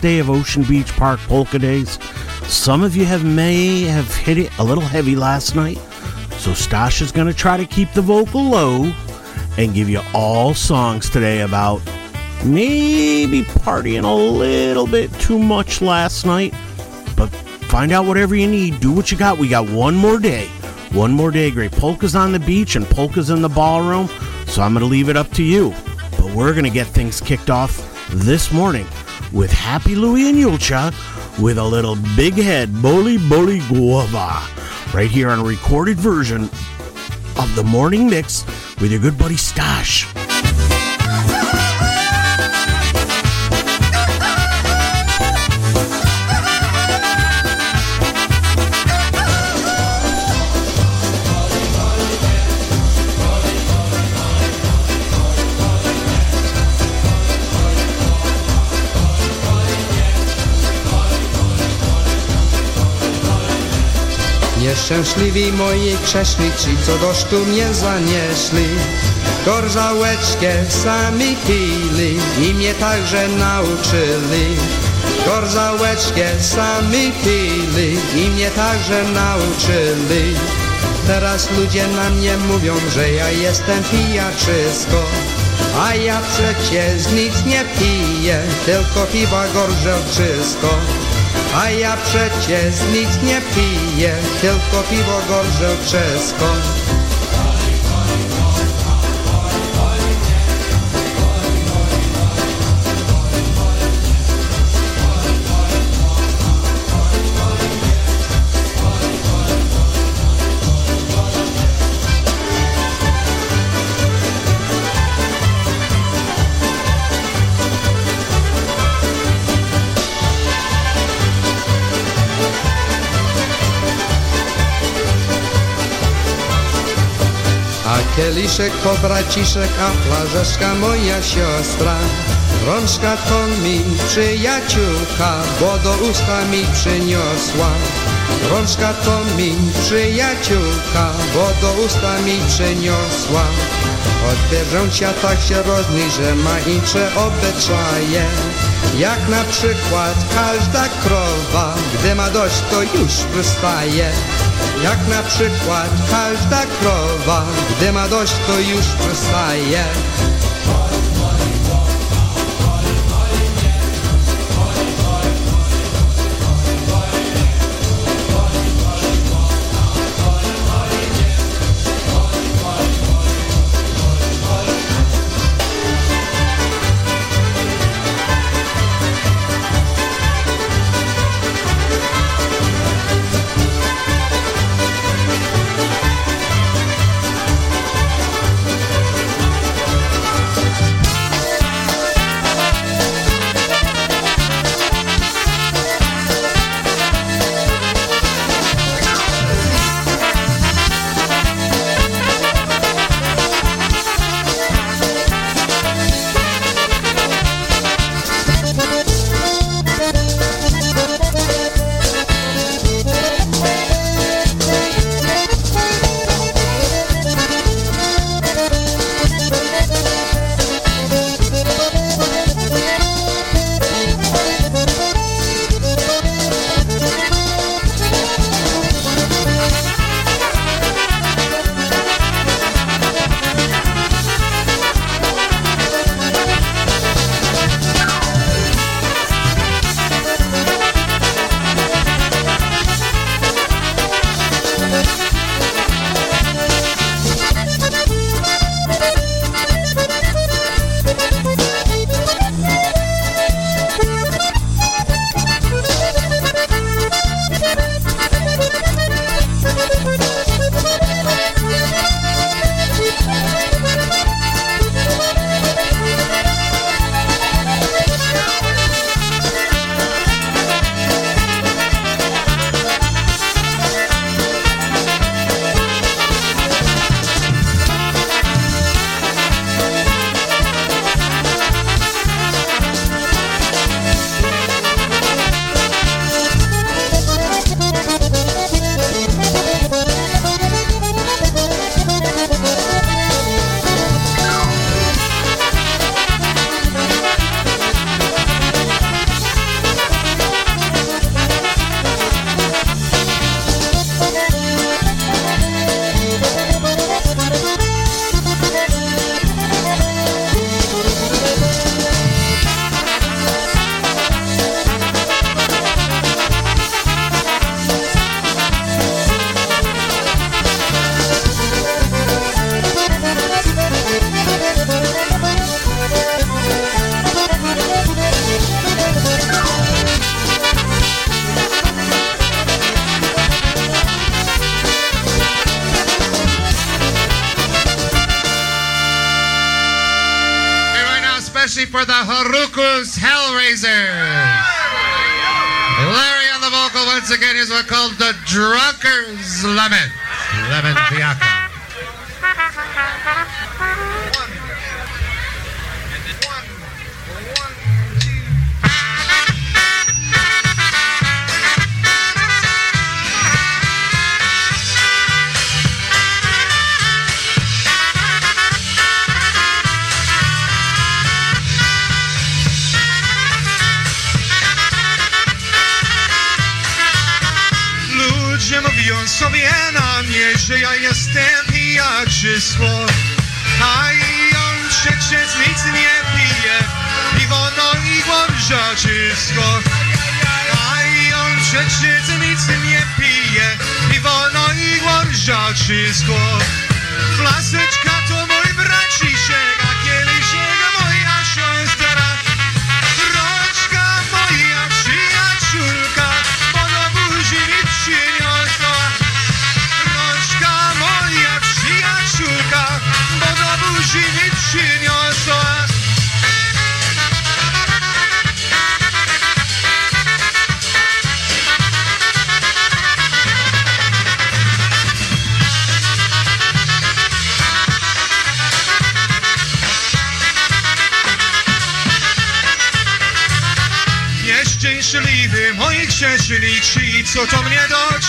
day of Ocean Beach Park Polka Days. Some of you have may have hit it a little heavy last night, so Stash is going to try to keep the vocal low and give you all songs today about maybe partying a little bit too much last night. But find out whatever you need. Do what you got. We got one more day. One more day, great. Polka's on the beach and polka's in the ballroom, so I'm going to leave it up to you. But we're going to get things kicked off this morning with Happy Louie and Julcia with a little big head Boli Boli Guava right here on a recorded version of the morning mix with your good buddy Stash. Nieszczęśliwi moi grzeszni ci, co do sztu mnie zanieśli. Gorzałeczkę sami pili i mnie także nauczyli. Gorzałeczkę sami pili i mnie także nauczyli. Teraz ludzie na mnie mówią, że ja jestem pijaczysko. A ja przecież nic nie piję, tylko piwa gorzelczysko. A ja przecież nic nie piję, tylko piwo gorzelczysko. A kieliszek to braciszek, a flażeszka moja siostra. Rączka to mi przyjaciółka, bo do usta mi przyniosła. Rączka to mi przyjaciółka, bo do usta mi przyniosła. Od wierzącia tak się różni, że ma inne obyczaje. Jak na przykład każda krowa, gdy ma dość, to już wystaje. Jak na przykład każda krowa, gdy ma dość, to już wystaje. rodzisko A i on przecież nic nie pije I wolno i gorzaczysko Flaseczka Krzyczą mnie do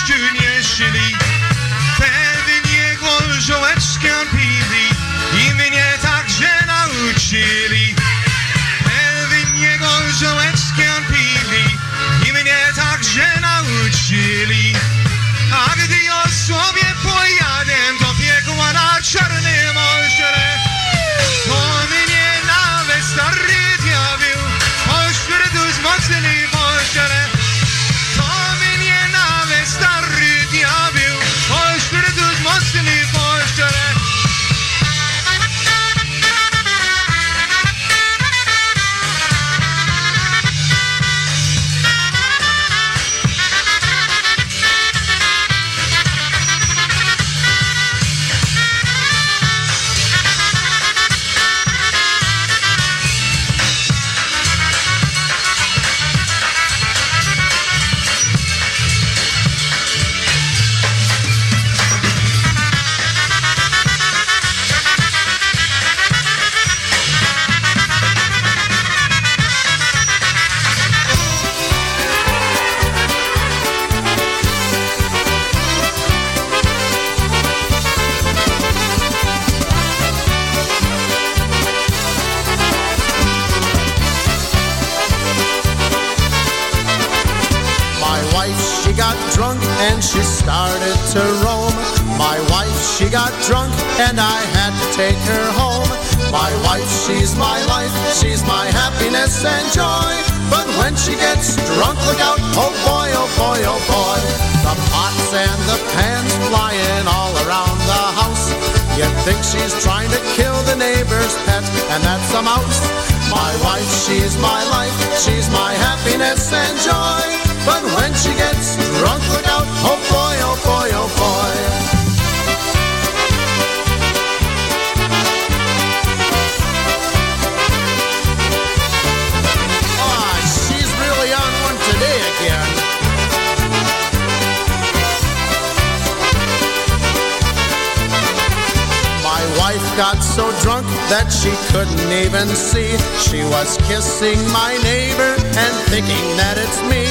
that she couldn't even see. She was kissing my neighbor and thinking that it's me.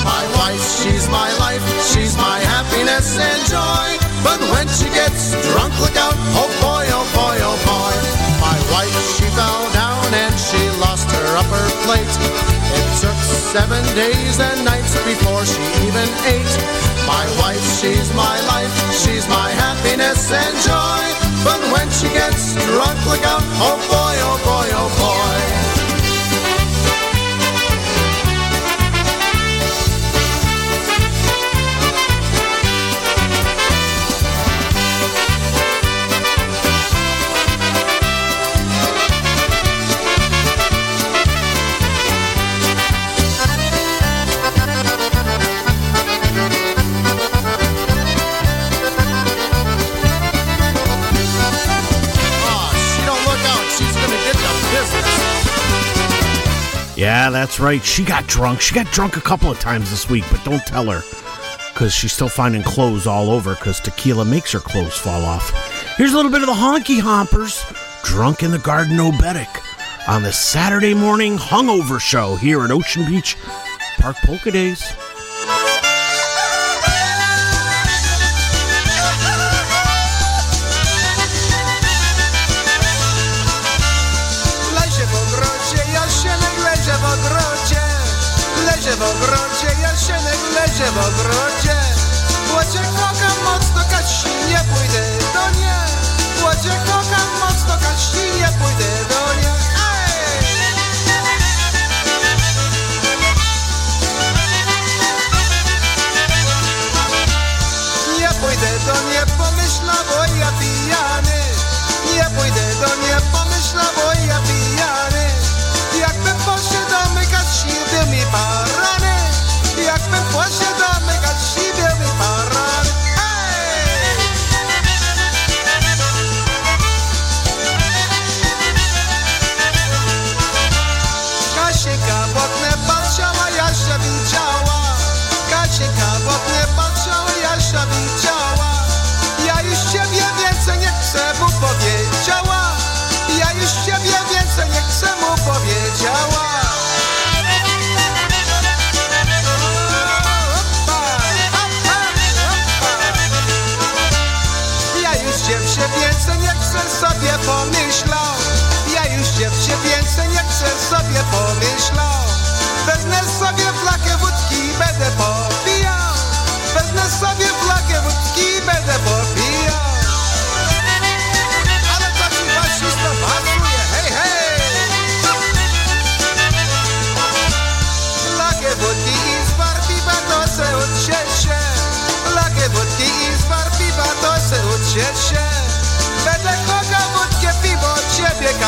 My wife, she's my life, she's my happiness and joy. But when she gets drunk, look out, oh boy, oh boy, oh boy. My wife, she fell down and she lost her upper plate. It took Seven days and nights before she even ate. My wife, she's my life, she's my happiness and joy. But when she gets drunk, look out, oh boy, oh boy, oh boy. Yeah, that's right. She got drunk. She got drunk a couple of times this week, but don't tell her. Because she's still finding clothes all over because tequila makes her clothes fall off. Here's a little bit of the honky hompers. Drunk in the Garden Obetic on the Saturday morning hungover show here at Ocean Beach Park Polka Days. W ogrodzie. Łodzie kocham mocno, kać nie pójdę do nie. Łodzie kocham mocno, kać nie pójdę do nie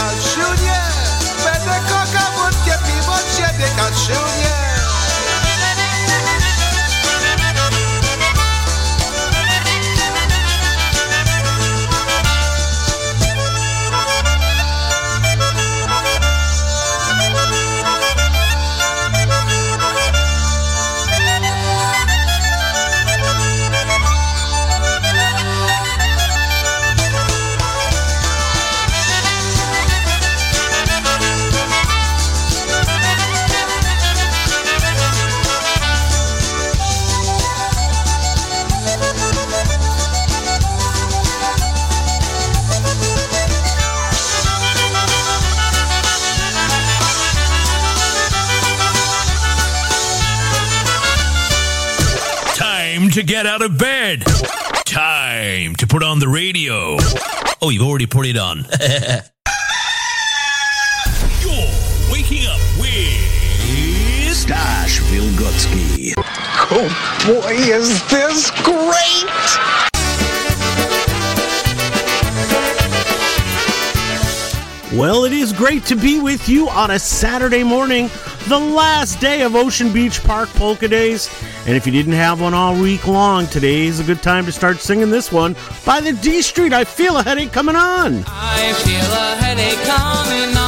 Cachoeira, pé de coca, porque pivotei de cachoeira. Get out of bed. Time to put on the radio. Oh, you've already put it on. You're waking up with Stash Wilgocki. Oh boy, is this great! Well, it is great to be with you on a Saturday morning, the last day of Ocean Beach Park Polka Days. And if you didn't have one all week long, today is a good time to start singing this one by the D Street. I feel a headache coming on. I feel a headache coming on.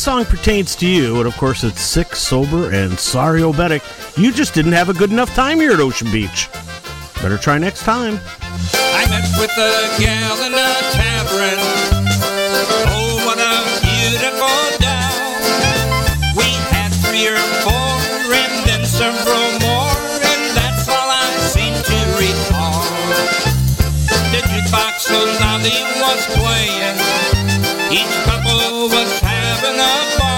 this song pertains to you, and of course it's Sick, Sober, and Sorry Obetic. You just didn't have a good enough time here at Ocean Beach. Better try next time. I met with a gal in a tavern. Oh, what a beautiful. We had three or four and then several more, and that's all I seem to recall. The jukebox was playing. Each couple was up.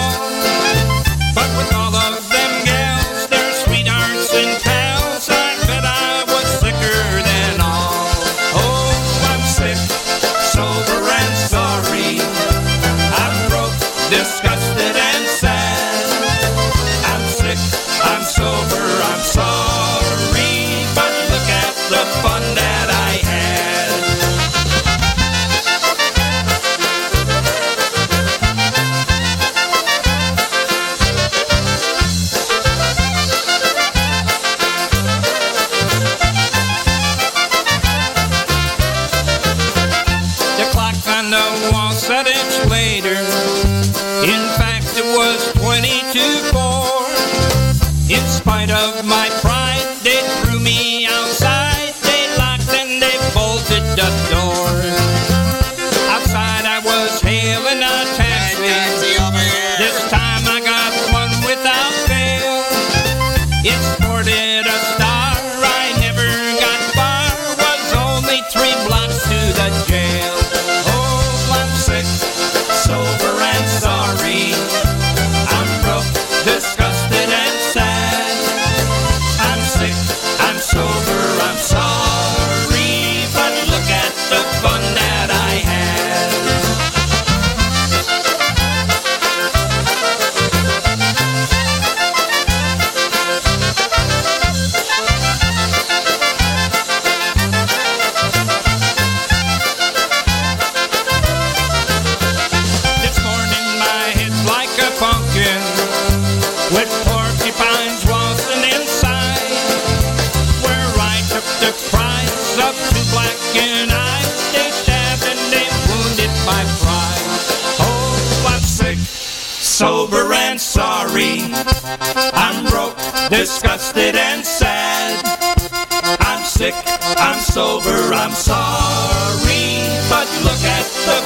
I'm sorry, but look at the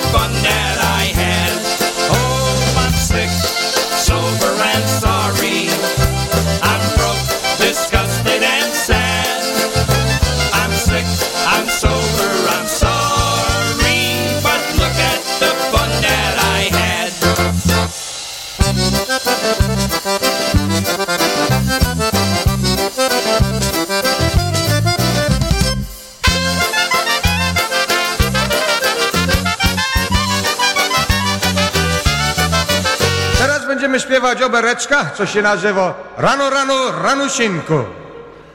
Obereczka, co się nazywa Rano, rano, ranusinko.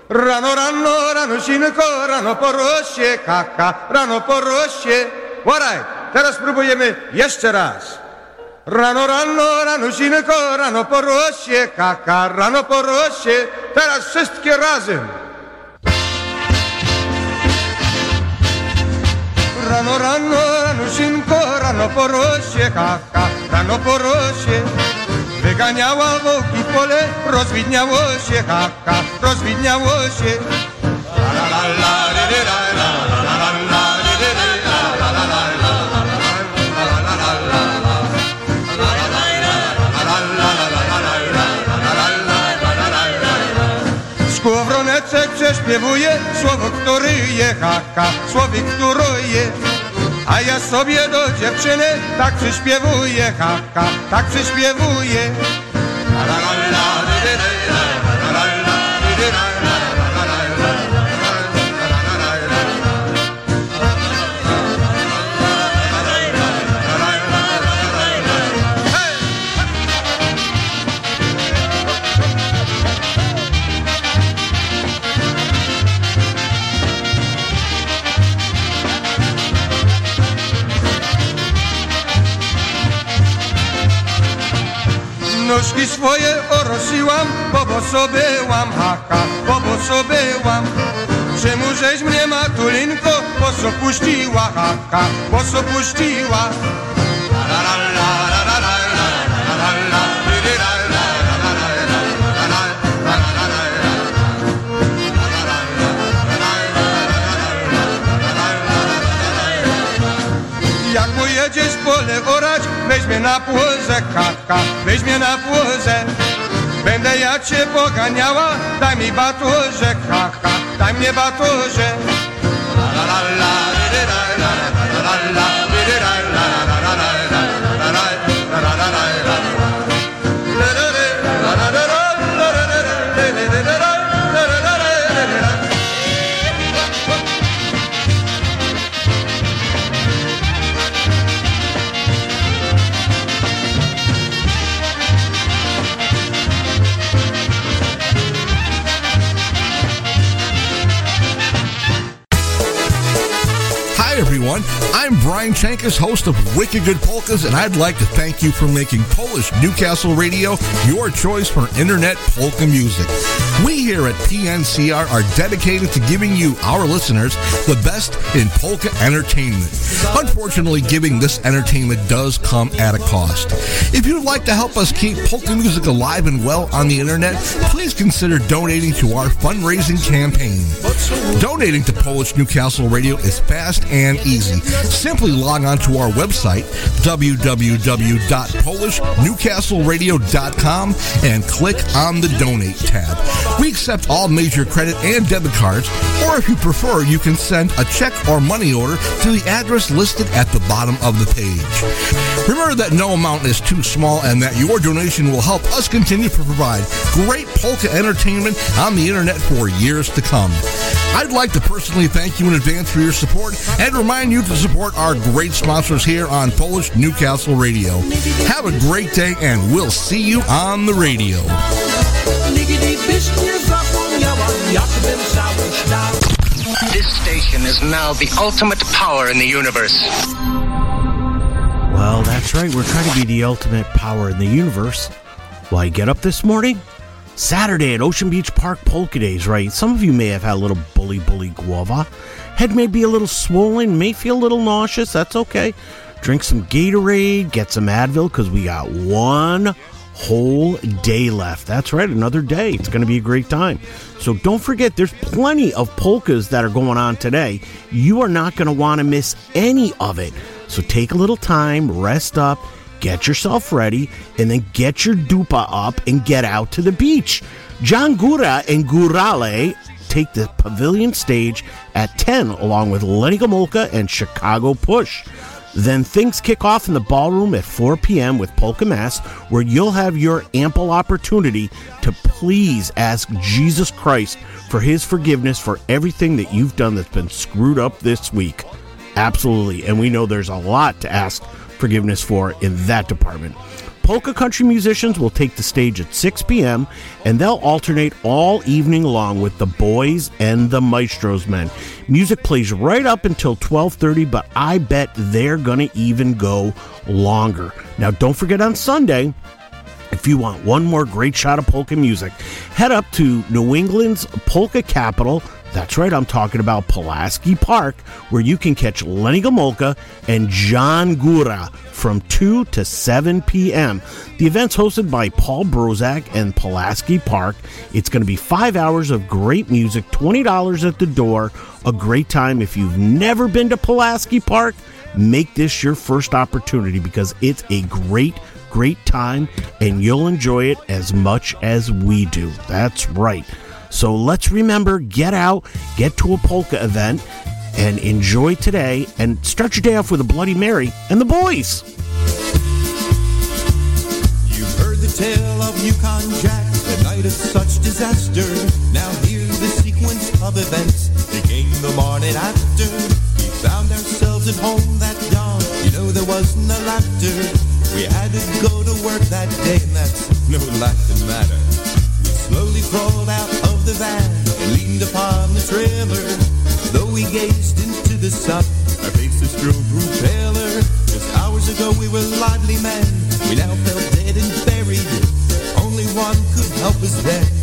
Rano, rano, ranusinko, rano po rosie, kaka, rano po rosie. Waraj, teraz spróbujemy jeszcze raz. Rano, rano, ranusinko, rano po rosie, kaka, rano po rosie. Teraz wszystkie razem. Rano, rano, ranusinko, rano po rosie, kaka, rano po rosie. Wyganiała wołki pole, rozwidniało się, haka, rozwidniało się. La, la, la, prześpiewuje słowo, który je, ha, ha, które je. A ja sobie do dziewczyny tak przyśpiewuję, haka, tak przyśpiewuję. La, la, la, la, ry, la, la, swoje orosiłam, bo bo sobie łam haka, bo bo sobie łam. Czemu żeś mnie matulinko, bo so puściła haka, bo so puściła. Jak pojedziesz pole ora weź mnie na płozę, kaka, weź mnie na płozę. Będę ja cię poganiała, daj mi batorze, kaka, daj mnie batorze. I'm Brian Chankus, host of Wicked Good Polkas, and I'd like to thank you for making Polish Newcastle Radio your choice for internet polka music. We here at PNCR are dedicated to giving you, our listeners, the best in polka entertainment. Unfortunately, giving this entertainment does come at a cost. If you'd like to help us keep polka music alive and well on the internet, please consider donating to our fundraising campaign. Donating to Polish Newcastle Radio is fast and easy. Simply log on to our website, www.polishnewcastleradio.com, and click on the Donate tab. We accept all major credit and debit cards, or if you prefer, you can send a check or money order to the address listed at the bottom of the page. Remember that no amount is too small and that your donation will help us continue to provide great polka entertainment on the internet for years to come. I'd like to personally thank you in advance for your support and remind you to support our great sponsors here on Polish Newcastle Radio. Have a great day and we'll see you on the radio. This station is now the ultimate power in the universe. Well, that's right. We're trying to be the ultimate power in the universe. Why get up this morning? Saturday at Ocean Beach Park Polka Days, right? Some of you may have had a little bully bully guava. Head may be a little swollen, may feel a little nauseous. That's okay. Drink some Gatorade, get some Advil, because we got one whole day left. That's right, another day. It's going to be a great time. So don't forget, there's plenty of polkas that are going on today. You are not going to want to miss any of it. So take a little time, rest up, get yourself ready, and then get your dupa up and get out to the beach. John Gora and Gorale take the pavilion stage at 10 along with Lenny Gomulka and Chicago Push. Then things kick off in the ballroom at 4 p.m. with Polka Mass, where you'll have your ample opportunity to please ask Jesus Christ for his forgiveness for everything that you've done that's been screwed up this week. Absolutely. And we know there's a lot to ask forgiveness for in that department. Polka country musicians will take the stage at 6 p.m. and they'll alternate all evening long with the boys and the maestros men. Music plays right up until 12:30, but I bet they're to even go longer. Now don't forget on Sunday, if you want one more great shot of polka music, head up to New England's polka capital. That's right, I'm talking about Pulaski Park, where you can catch Lenny Gomulka and John Gora from 2 to 7 p.m. The event's hosted by Paul Brozak and Pulaski Park. It's going to be five hours of great music, $20 at the door, a great time. If you've never been to Pulaski Park, make this your first opportunity because it's a great great time and you'll enjoy it as much as we do. That's right. So let's remember get out, get to a polka event, and enjoy today and start your day off with a Bloody Mary and the boys. You've heard the tale of Yukon Jack, the night of such disaster. Now hear the sequence of events. Became the morning after. We found ourselves at home that dawn. You know there was no laughter. We had to go to work that day, and that's no laughing matter. We slowly crawled out the van and leaned upon the trailer. Though we gazed into the sun, our faces grew, grew paler. Just hours ago we were lively men. We now felt dead and buried. Only one could help us then.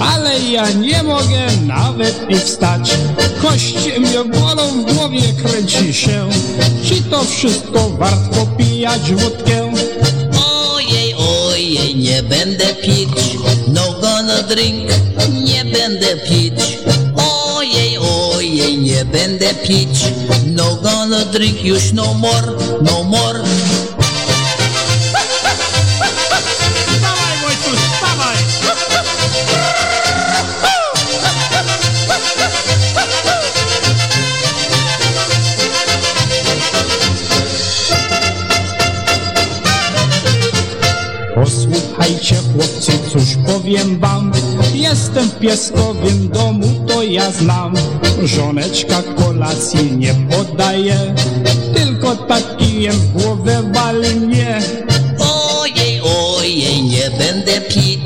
Ale ja nie mogę nawet i wstać Kości mnie bolą, w głowie kręci się Czy to wszystko wart popijać wódkę? Ojej, ojej, nie będę pić, no gonna drink, nie będę pić. Ojej, ojej, nie będę pić, no gonna drink, już no more, no more. Powiem wam Jestem w pieskowym domu, to ja znam Żoneczka kolacji nie podaje Tylko tak kijem w głowę walnie Ojej, ojej, nie będę pić,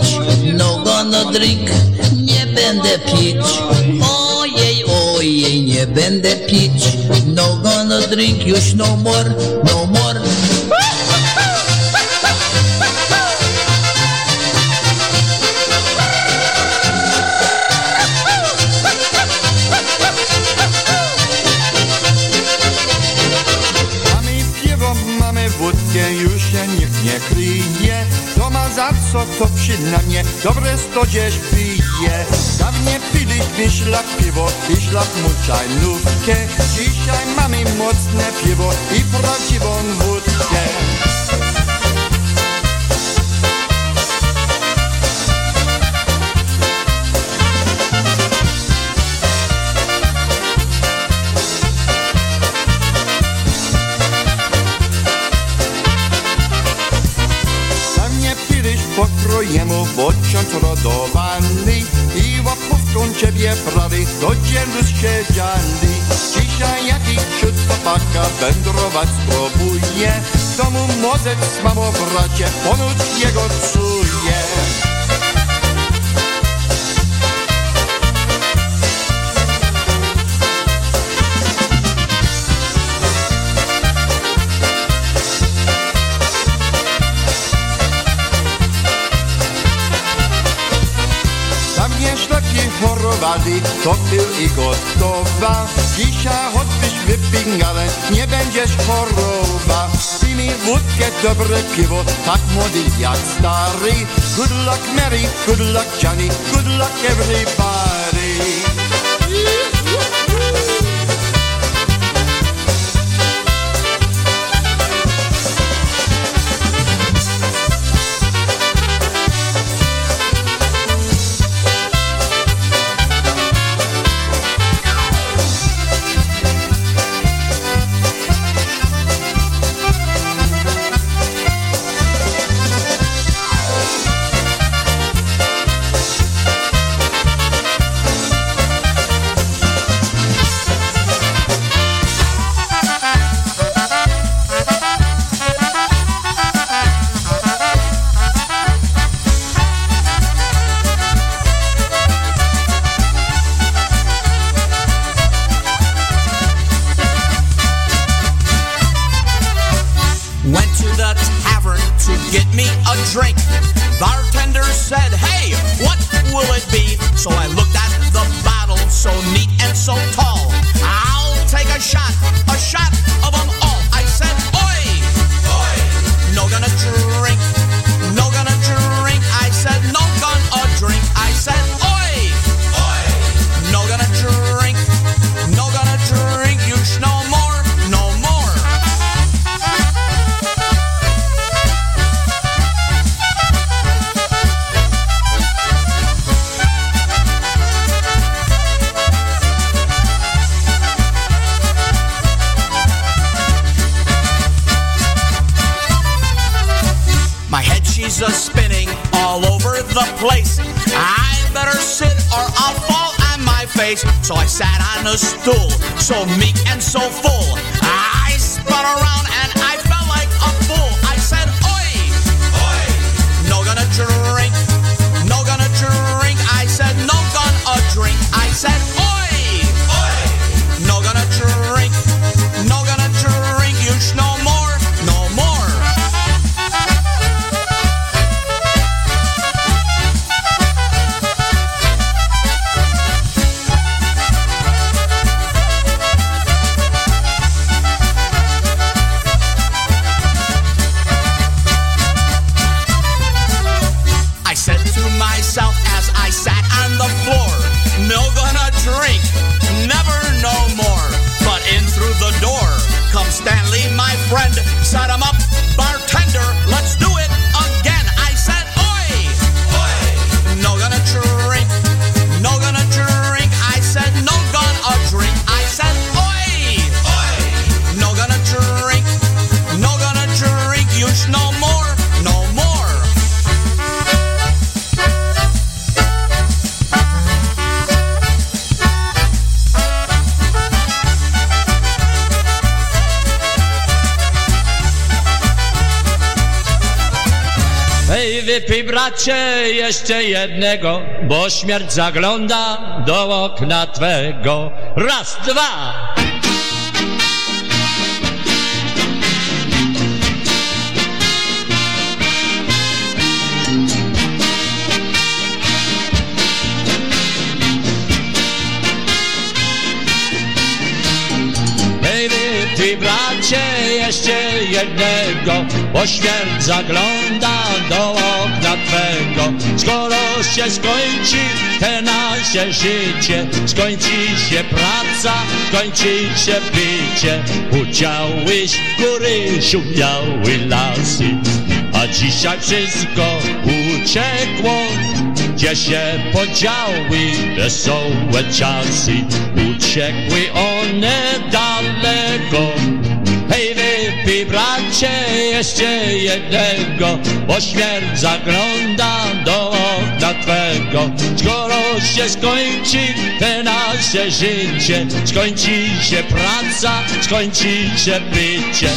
no gonna drink, nie będę pić. Ojej, ojej, nie będę pić, no gonna drink, już no more, no more. Co, to przynajmniej dobre sto gdzieś pije Dawniej piliśmy szlak piwo i szlak muczajnówkę Dzisiaj mamy mocne piwo i prawdziwą wódkę pokrojemu bociąc rodowany I łapówką ciebie brali do dzielu siedziali Dzisiaj jakiś ciut chłopaka wędrować spróbuje W domu mozek z mamo bracie, ponoć jego czuje chorowali, to pył i gotowa. Dzisiaj choćbyś wypingale, nie będziesz choroba. Pij mi wódkę, dobre piwo, tak młody jak stary. Good luck Mary, good luck Johnny, good luck everybody the tavern to get me a drink. Bartender said, Hey, what will it be? So I looked at the bottle, so neat and so tall. I'll take a shot, a shot of them all. I said, Oi! Oi! No gonna drink, on. So I sat on a stool, so meek and so full. I spun around and I bracie jeszcze jednego, bo śmierć zagląda do okna twego. Raz, dwa! Bracie jeszcze jednego, bo śmierć zagląda do okna twego. Skoro się skończy te nasze życie, skończy się praca, skończy się picie. Uciałeś góry, szumiały lasy, a dzisiaj wszystko uciekło. Gdzie się podziały wesołe czasy, uciekły one daleko. Hej, wypij bracie jeszcze jednego, bo śmierć zagląda do okna twego. Skoro się skończy te nasze życie, skończy się praca, skończy się bycie.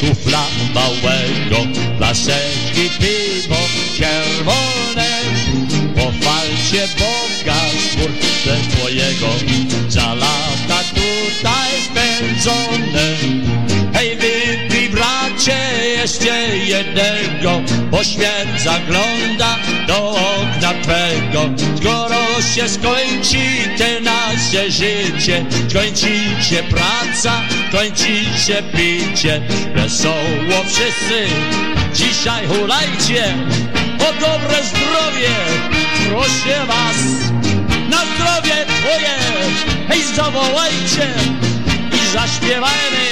Kufla małego, flaszeczki piwo czerwone. Pochwalcie Boga Stwórcę twojego, za lata tutaj spędzone. Hej, wypij bracie jeszcze jednego, bo śmierć zagląda do okna twego. Skoro się skończy te nasze życie, skończy się praca, kończy się picie. Wesoło wszyscy, dzisiaj hulajcie, o dobre zdrowie, proszę was, na zdrowie twoje, hej zawołajcie i zaśpiewajmy,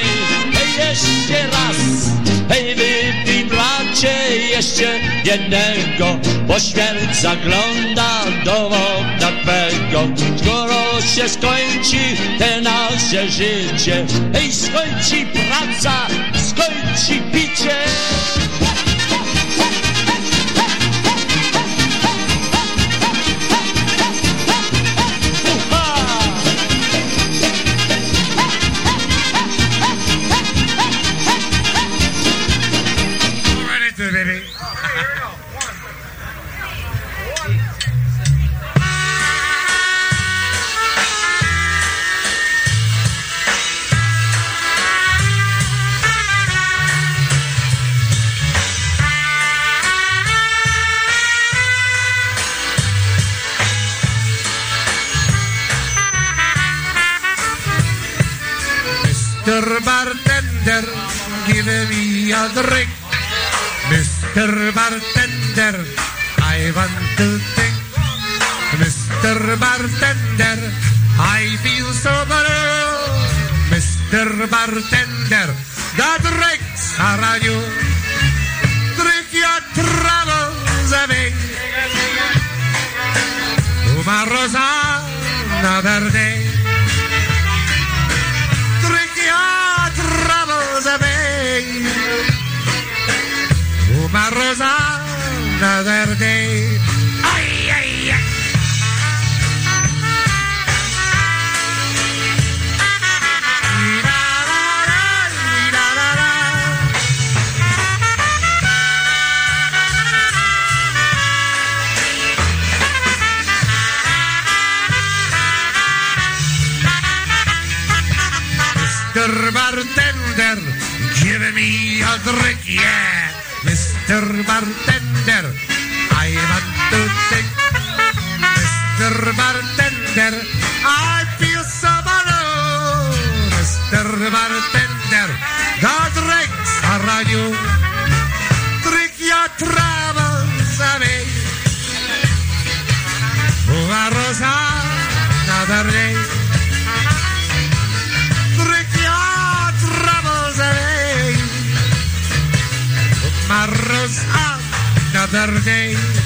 hej jeszcze raz, hej wypij bracie jeszcze jednego, bo śmierć zagląda do okna twego. Skoro się skończy te nasze życie, hej skończy praca, skończy picie. Mr. Bartender, give me a drink. Mr. Bartender, I want to think. Mr. Bartender, I feel so blue. Mr. Bartender, the drinks are on you. Drink your troubles away. Tomorrow's another day. Patrick, yeah. Mr. Bartender, I want to sing. Mr. Bartender, I feel so alone. Mr. Bartender, the drinks are on you. Drink your troubles away. Move a rosa, another day. another day.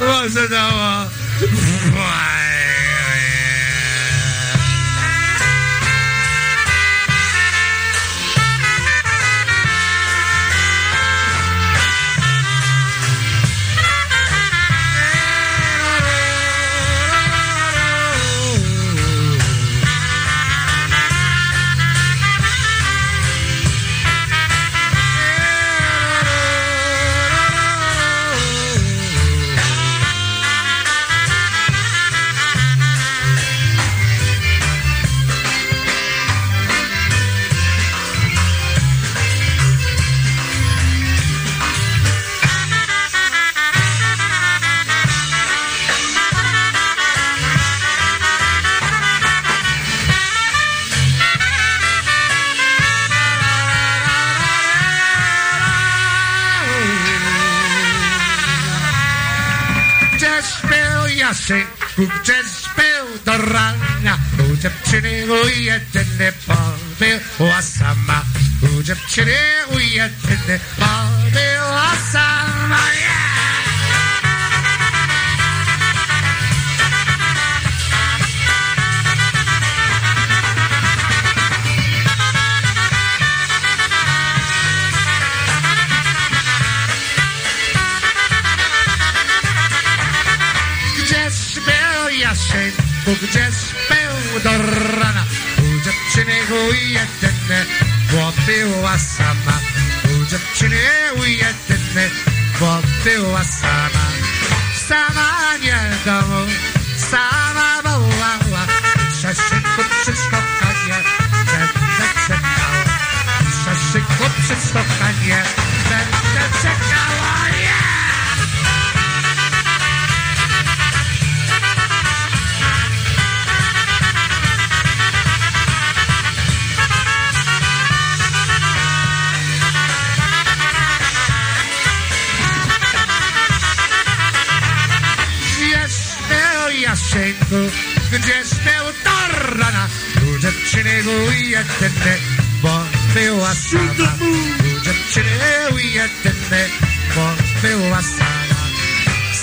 我知道吗？ujab chire uyat ne pabe wasama ujab chire uyat ne pabe wasama Yes, do rana. U dziewczyny jedyny, bo była sama. U dziewczyny jedyny, bo była sama. Sama nie domu, sama wołała. Szaszynku przystokanie, będę czekała. Szaszynku przystokanie, będę czekała Jasieńku, gdzie śpieł do rana U dziewczyny jedyny, bo była sama. U dziewczyny jedyny, bo była sama.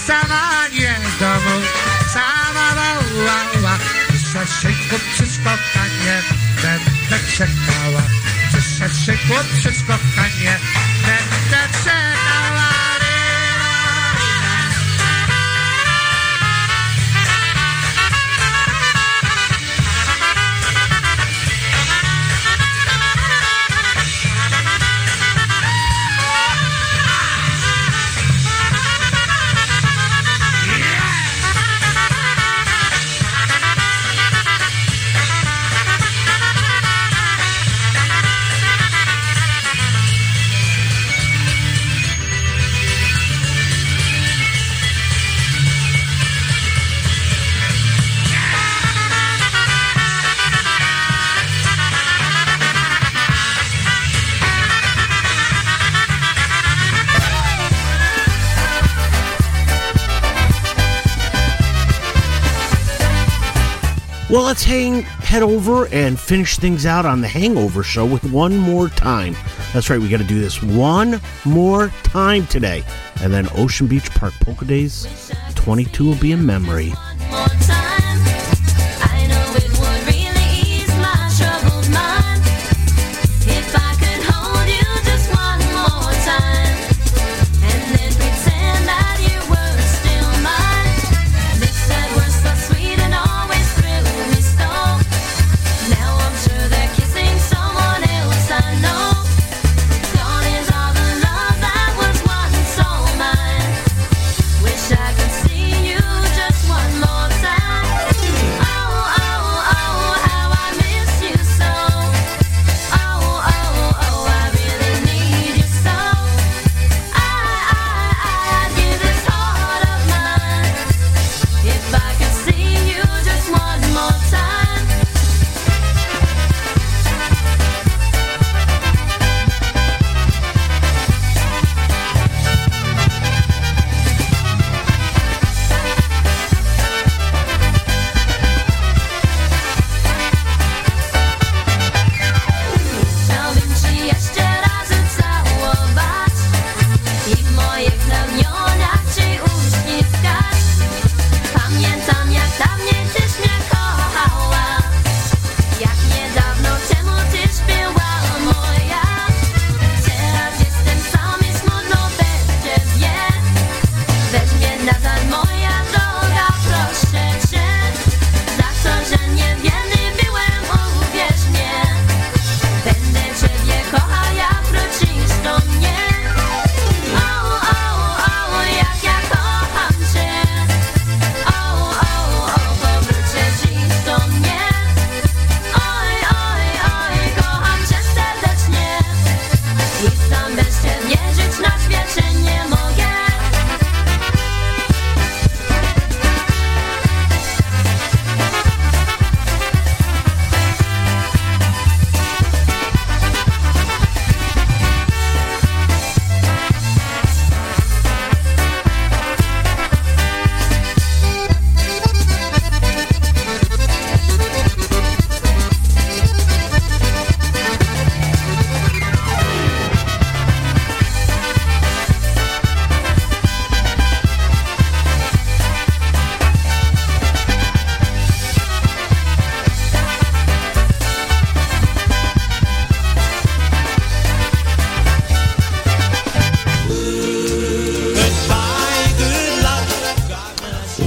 Sama nie domu, sama wołała Jasieńku przy spotkanie będę czekała. Jasieńku przy spotkanie let's hang head over and finish things out on the Hangover Show with one more time. That's right, we got to do this one more time today, and then Ocean Beach Park Polka Days 22 will be a memory.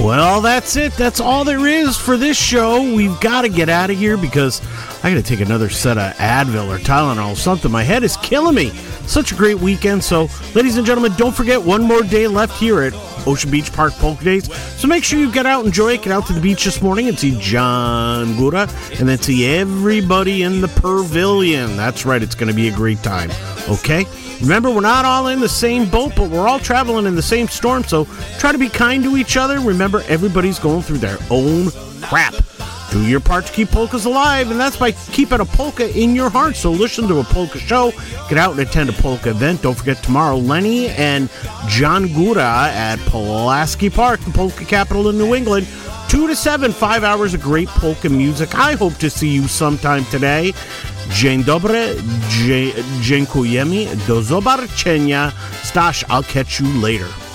Well, that's it. That's all there is for this show. We've got to get out of here because I got to take another set of Advil or Tylenol or something. My head is killing me. Such a great weekend. So, ladies and gentlemen, don't forget one more day left here at Ocean Beach Park Polka Days. So make sure you get out, and enjoy it, get out to the beach this morning and see John Gora and then see everybody in the pavilion. That's right, it's going to be a great time. Okay? Remember, we're not all in the same boat, but we're all traveling in the same storm, so try to be kind to each other. Remember, everybody's going through their own crap. Do your part to keep polkas alive, and that's by keeping a polka in your heart. So listen to a polka show, get out and attend a polka event. Don't forget tomorrow, Lenny and John Gora at Pulaski Park, the polka capital in New England. Two to seven, five hours of great polka music. I hope to see you sometime today. Dzień dobry, dziękujemy, do zobaczenia. Stash, I'll catch you later.